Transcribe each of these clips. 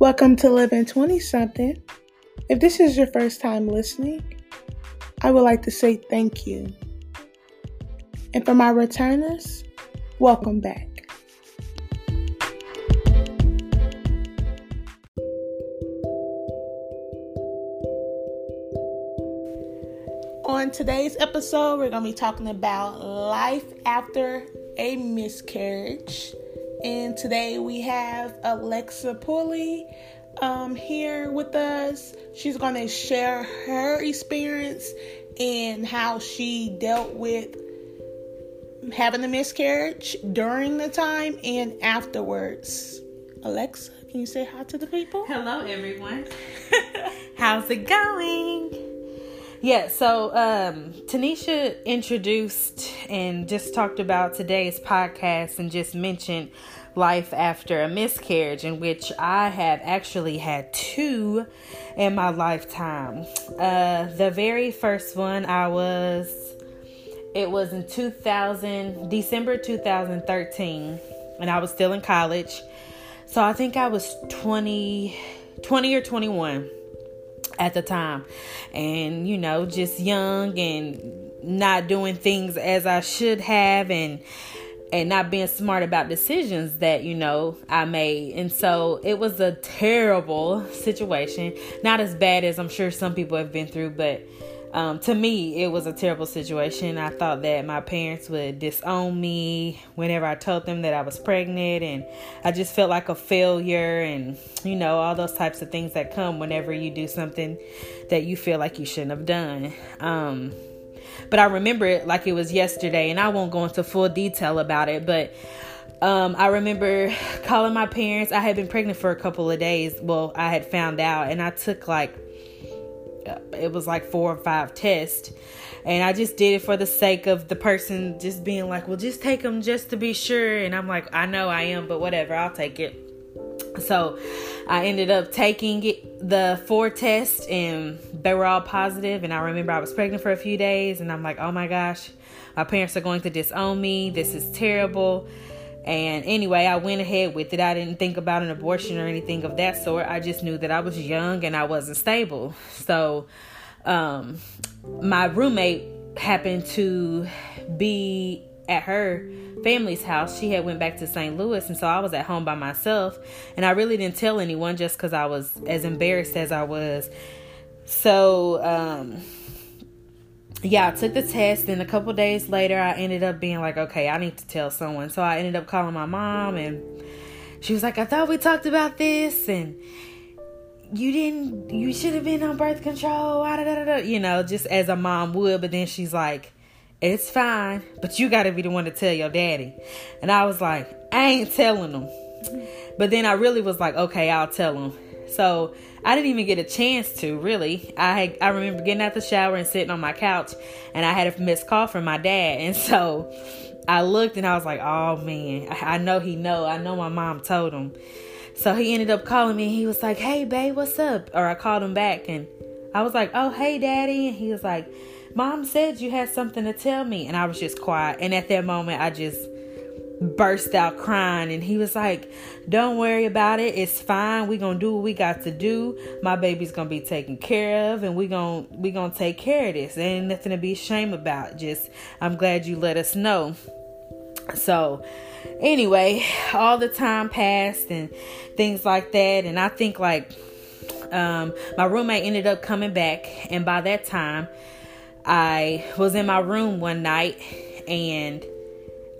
Welcome to Living 20 something. If this is your first time listening, I would like to say thank you. And for my returners, welcome back. On today's episode, we're going to be talking about life after a miscarriage. And today we have Alexa Pulley um, here with us. She's going to share her experience and how she dealt with having a miscarriage during the time and afterwards. Alexa, can you say hi to the people? Hello, everyone. How's it going? Yeah, so um, Taneshia introduced and just talked about today's podcast and just mentioned life after a miscarriage, in which I have actually had two in my lifetime. Uh, the very first one I was, it was in 2000, December 2013, and I was still in college. So I think I was 20, 20 or 21 at the time and you know just young and not doing things as I should have and and not being smart about decisions that you know I made. And so it was a terrible situation. Not as bad as I'm sure some people have been through, but um, to me, it was a terrible situation. I thought that my parents would disown me whenever I told them that I was pregnant, and I just felt like a failure, and you know, all those types of things that come whenever you do something that you feel like you shouldn't have done. Um, but I remember it like it was yesterday, and I won't go into full detail about it, but um, I remember calling my parents. I had been pregnant for a couple of days. Well, I had found out, and I took like Uh, it was like four or five tests. And i just did it for the sake of the person just being like well just take them just to be sure. And i'm like i know i am but whatever i'll take it. So i ended up taking it, the four tests and they were all positive. And i remember i was pregnant for a few days and i'm like oh my gosh my parents are going to disown me. This is terrible and anyway, I went ahead with it. I didn't think about an abortion or anything of that sort. I just knew that I was young and I wasn't stable. So, um, my roommate happened to be at her family's house. She had went back to St. Louis, and so I was at home by myself. And I really didn't tell anyone just because I was as embarrassed as I was. So, um, yeah, I took the test, and a couple days later, I ended up being like, okay, I need to tell someone. So I ended up calling my mom, and she was like, I thought we talked about this, and you didn't, you should have been on birth control, ah, da, you know, just as a mom would. But then she's like, it's fine, but you got to be the one to tell your daddy. And I was like, I ain't telling him. But then I really was like, okay, I'll tell him. So I didn't even get a chance to really. I I remember getting out the shower and sitting on my couch, and I had a missed call from my dad, and so I looked and I was like, oh man, I, know he know. I know my mom told him. So he ended up calling me. he was like, hey babe, what's up? Or I called him back and I was like, oh hey daddy, and he was like, mom said you had something to tell me, and I was just quiet. And at that moment, I just burst out crying. And he was like don't worry about it. It's fine. We gonna do what we got to do. My baby's gonna be taken care of and we gonna we gonna take care of this. Ain't nothing to be ashamed about. Just i'm glad you let us know. So anyway all the time passed and things like that. And i think like um, my roommate ended up coming back. And by that time i was in my room one night and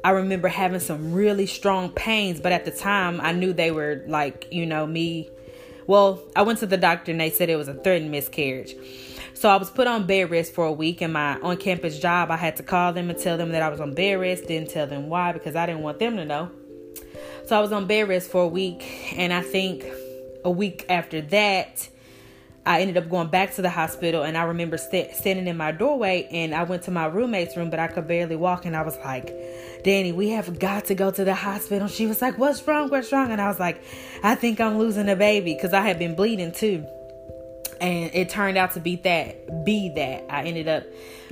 I remember having some really strong pains, but at the time I knew they were like, you know, me. Well, I went to the doctor and they said it was a threatened miscarriage. So I was put on bed rest for a week and my on campus job I had to call them and tell them that I was on bed rest, didn't tell them why because I didn't want them to know. So I was on bed rest for a week and I think a week after that I ended up going back to the hospital and I remember st- standing in my doorway and I went to my roommate's room but I could barely walk and I was like Danny, we have got to go to the hospital. She was like, What's wrong? What's wrong? And I was like, I think I'm losing a baby because I had been bleeding too. And it turned out to be that, be that. I ended up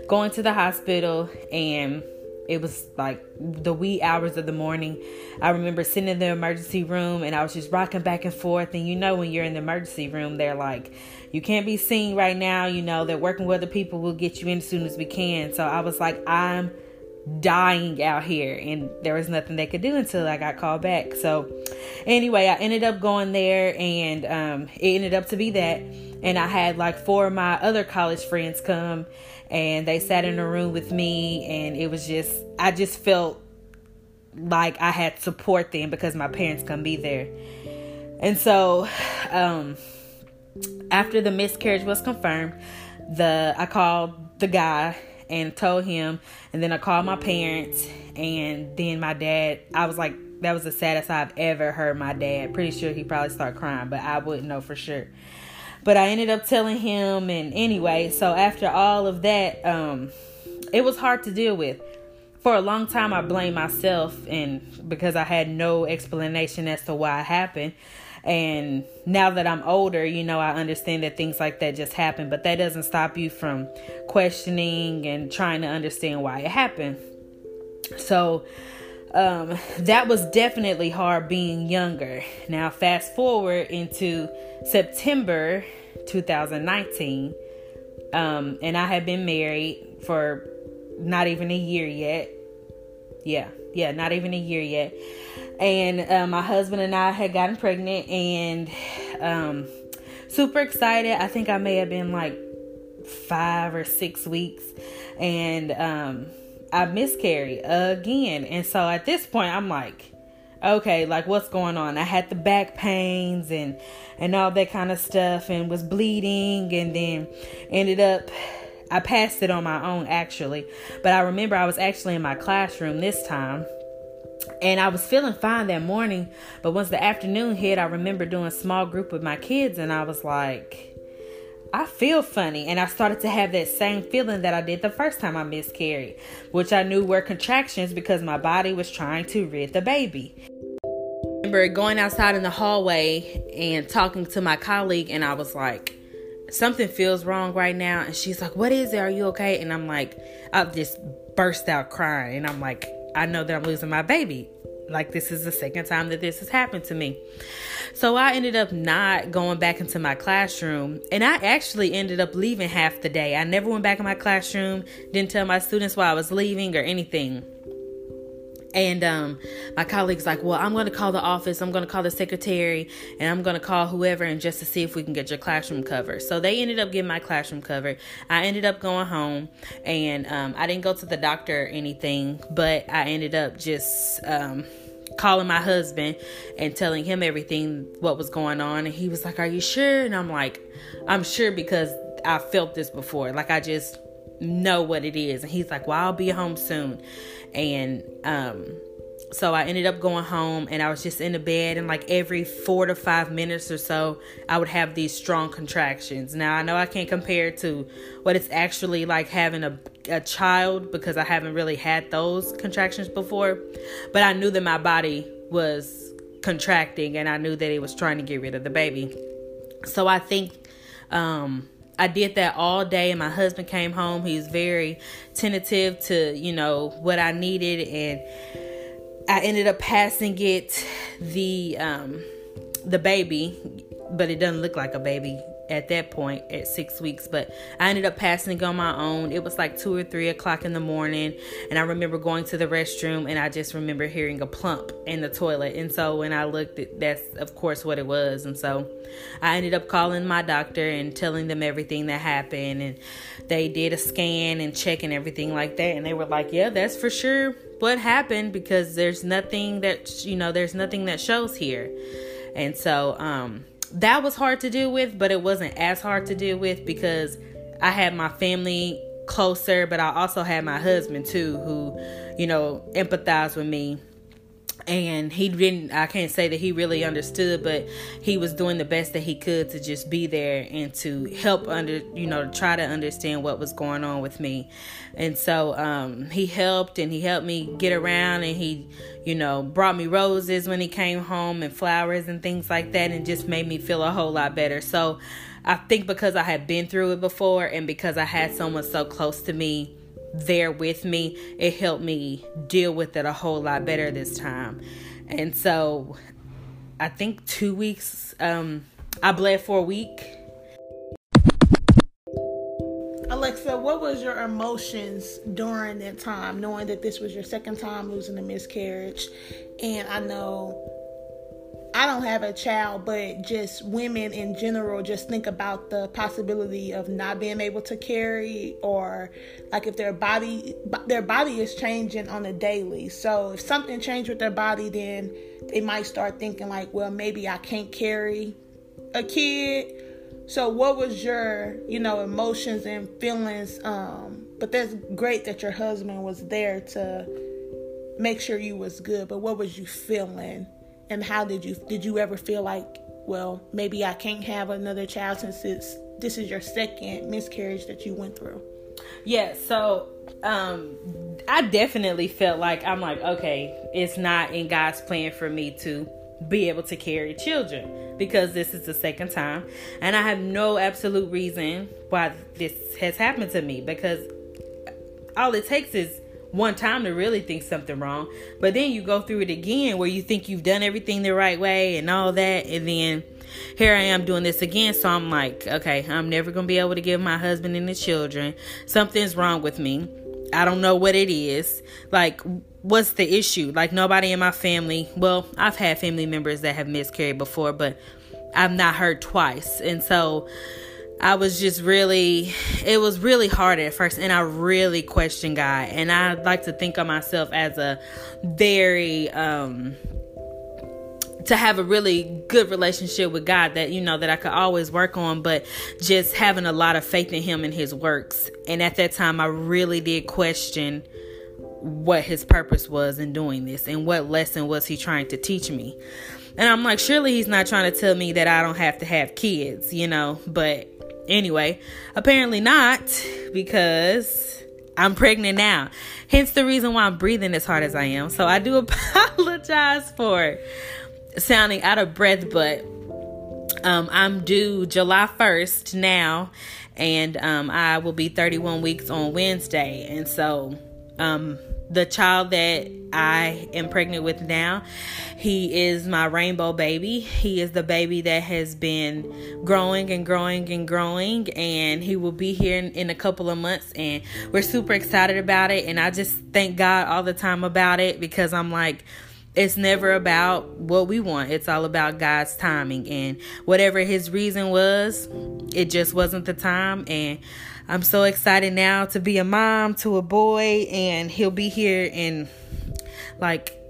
going to the hospital and it was like the wee hours of the morning. I remember sitting in the emergency room and I was just rocking back and forth. And you know, when you're in the emergency room, they're like, you can't be seen right now. You know, they're working with other people. We'll get you in as soon as we can. So I was like, I'm dying out here and there was nothing they could do until I got called back. So anyway, I ended up going there and um, it ended up to be that and I had like four of my other college friends come and they sat in a room with me and it was just I just felt like I had support then because my parents couldn't be there. And so um after the miscarriage was confirmed, the I called the guy and told him and then I called my parents and then my dad I was like that was the saddest I've ever heard my dad. Pretty sure he probably started crying, but I wouldn't know for sure. But I ended up telling him, and anyway, so after all of that, um, it was hard to deal with. For a long time, I blamed myself, and because I had no explanation as to why it happened. And now that I'm older, you know, I understand that things like that just happen, but that doesn't stop you from questioning and trying to understand why it happened. So, um, that was definitely hard being younger. Now, fast forward into September 2019, um, and I had been married for not even a year yet. Yeah, yeah, not even a year yet. And uh, my husband and I had gotten pregnant, and um, super excited. I think I may have been like five or six weeks, and um, I miscarried again. And so at this point, I'm like, okay, like what's going on? I had the back pains and and all that kind of stuff and was bleeding and then ended up I passed it on my own actually. But I remember I was actually in my classroom this time. And I was feeling fine that morning, but once the afternoon hit, I remember doing small group with my kids and I was like I feel funny. And I started to have that same feeling that I did the first time I miscarried, which I knew were contractions because my body was trying to rid the baby. I remember going outside in the hallway and talking to my colleague, and I was like, Something feels wrong right now. And she's like, What is it? Are you okay? And I'm like, I just burst out crying. And I'm like, I know that I'm losing my baby. Like, this is the second time that this has happened to me. So I ended up not going back into my classroom. And I actually ended up leaving half the day. I never went back in my classroom, didn't tell my students why I was leaving or anything. And um, my colleague's like, Well, I'm going to call the office, I'm going to call the secretary, and I'm going to call whoever and just to see if we can get your classroom covered. So they ended up getting my classroom covered. I ended up going home and um, I didn't go to the doctor or anything, but I ended up just. Um, calling my husband and telling him everything what was going on and he was like are you sure and i'm like i'm sure because i felt this before like i just know what it is and he's like well i'll be home soon and um so I ended up going home and I was just in the bed and like every 4 to 5 minutes or so I would have these strong contractions. Now I know I can't compare to what it's actually like having a a child because I haven't really had those contractions before, but I knew that my body was contracting and I knew that it was trying to get rid of the baby. So I think um I did that all day, and my husband came home. He was very tentative to, you know, what I needed, and I ended up passing it the um, the baby, but it doesn't look like a baby at that point at six weeks, but I ended up passing on my own. It was like two or three o'clock in the morning, and I remember going to the restroom, and I just remember hearing a plump in the toilet. And so when I looked, that's of course what it was. And so I ended up calling my doctor and telling them everything that happened, and they did a scan and checking everything like that, and they were like, "Yeah, that's for sure what happened because there's nothing that you know, there's nothing that shows here." And so, um, that was hard to deal with, but it wasn't as hard to deal with because I had my family closer, but I also had my husband too, who, you know, empathized with me and he didn't i can't say that he really understood but he was doing the best that he could to just be there and to help under you know to try to understand what was going on with me. And so um, he helped and he helped me get around and he you know brought me roses when he came home and flowers and things like that and just made me feel a whole lot better. So i think because i had been through it before and because i had someone so close to me there with me, it helped me deal with it a whole lot better this time. And so I think two weeks, um, I bled for a week. Alexa, what was your emotions during that time, knowing that this was your second time losing a miscarriage? And I know I don't have a child, but just women in general just think about the possibility of not being able to carry or like if their body their body is changing on a daily. So if something changed with their body then they might start thinking like, well, maybe I can't carry a kid. So what was your, you know, emotions and feelings um but that's great that your husband was there to make sure you was good, but what was you feeling? And how did you did you ever feel like well maybe i can't have another child since it's this is your second miscarriage that you went through? Yeah so um i definitely felt like i'm like okay it's not in god's plan for me to be able to carry children because this is the second time. And i have no absolute reason why this has happened to me because all it takes is one time to really think something wrong. But then you go through it again where you think you've done everything the right way and all that. And then here I am doing this again. So I'm like, okay, I'm never going to be able to give my husband and the children. Something's wrong with me. I don't know what it is. Like, what's the issue? Like, nobody in my family, well, I've had family members that have miscarried before, but I've not heard twice. And so, I was just really, it was really hard at first, and I really questioned God. And I like to think of myself as a very, um, to have a really good relationship with God that you know that I could always work on, but just having a lot of faith in Him and His works. And at that time, I really did question what His purpose was in doing this and what lesson was He trying to teach me. And I'm like, surely He's not trying to tell me that I don't have to have kids, you know, but Anyway, apparently not because I'm pregnant now. Hence the reason why I'm breathing as hard as I am. So I do apologize for sounding out of breath, but um, I'm due July 1st now, and um, I will be 31 weeks on Wednesday. And so um, the child that I am pregnant with now, he is my rainbow baby. He is the baby that has been growing and growing and growing, and he will be here in, in, a couple of months. And we're super excited about it. And I just thank God all the time about it because I'm like, it's never about what we want. It's all about God's timing. And whatever his reason was, it just wasn't the time. And I'm so excited now to be a mom to a boy, and he'll be here in like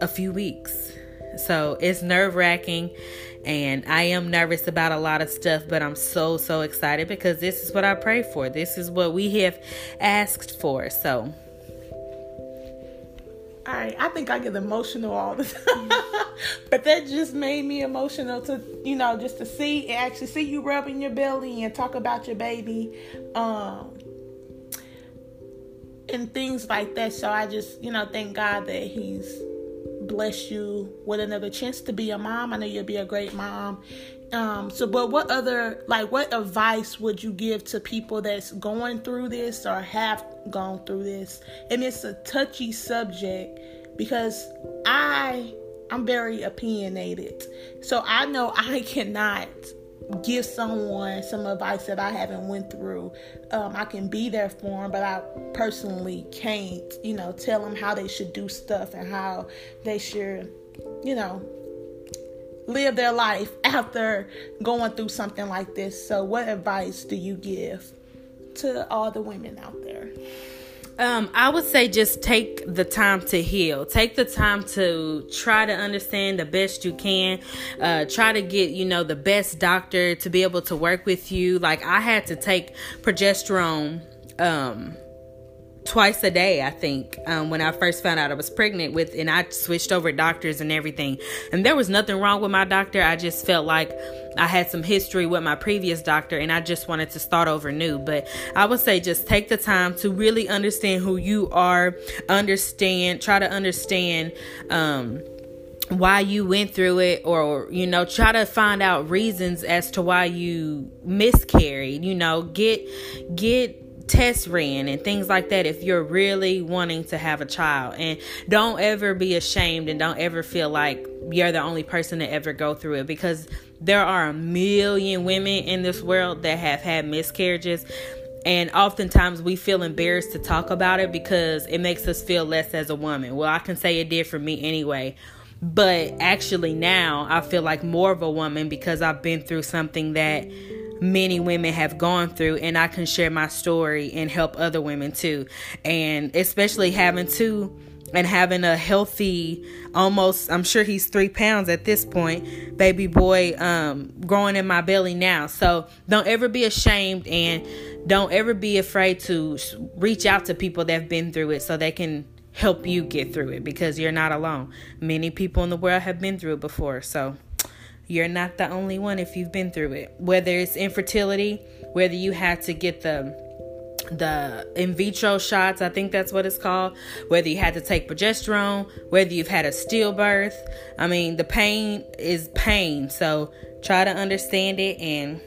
a few weeks. So it's nerve wracking, and I am nervous about a lot of stuff, but I'm so, so excited because this is what I pray for. This is what we have asked for. So all right, I think I get emotional all the time, but that just made me emotional to you know just to see and actually see you rubbing your belly and talk about your baby, um, and things like that. So I just you know thank God that He's blessed you with another chance to be a mom. I know you'll be a great mom, um, so, but what other, like, what advice would you give to people that's going through this or have gone through this? And it's a touchy subject because I, I'm very opinionated. So I know I cannot give someone some advice that I haven't went through. Um, I can be there for them, but I personally can't, you know, tell them how they should do stuff and how they should, you know, live their life after going through something like this. So, what advice do you give to all the women out there? Um, I would say just take the time to heal. Take the time to try to understand the best you can. Uh, try to get, you know, the best doctor to be able to work with you. Like I had to take progesterone um twice a day i think um, when i first found out i was pregnant with and i switched over doctors and everything. And there was nothing wrong with my doctor. I just felt like i had some history with my previous doctor and i just wanted to start over new. But i would say just take the time to really understand who you are understand try to understand um, why you went through it or you know try to find out reasons as to why you miscarried you know get get tests ran and things like that if you're really wanting to have a child. And don't ever be ashamed and don't ever feel like you're the only person to ever go through it because there are a million women in this world that have had miscarriages. And oftentimes we feel embarrassed to talk about it because it makes us feel less as a woman. Well, I can say it did for me anyway. But actually, now I feel like more of a woman because I've been through something that many women have gone through and I can share my story and help other women too. And especially having two and having a healthy almost I'm sure he's 3 pounds at this point baby boy um growing in my belly now. So don't ever be ashamed and don't ever be afraid to reach out to people that've been through it so they can help you get through it because you're not alone. Many people in the world have been through it before. So you're not the only one if you've been through it. Whether it's infertility, whether you had to get the the in vitro shots, I think that's what it's called, whether you had to take progesterone, whether you've had a stillbirth. I mean, the pain is pain. So try to understand it and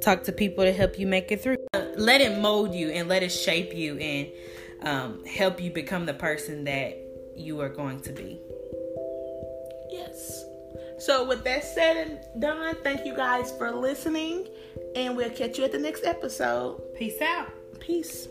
talk to people to help you make it through. Let it mold you and let it shape you and um, help you become the person that you are going to be. Yes. So, with that said and done, thank you guys for listening, and we'll catch you at the next episode. Peace out. Peace.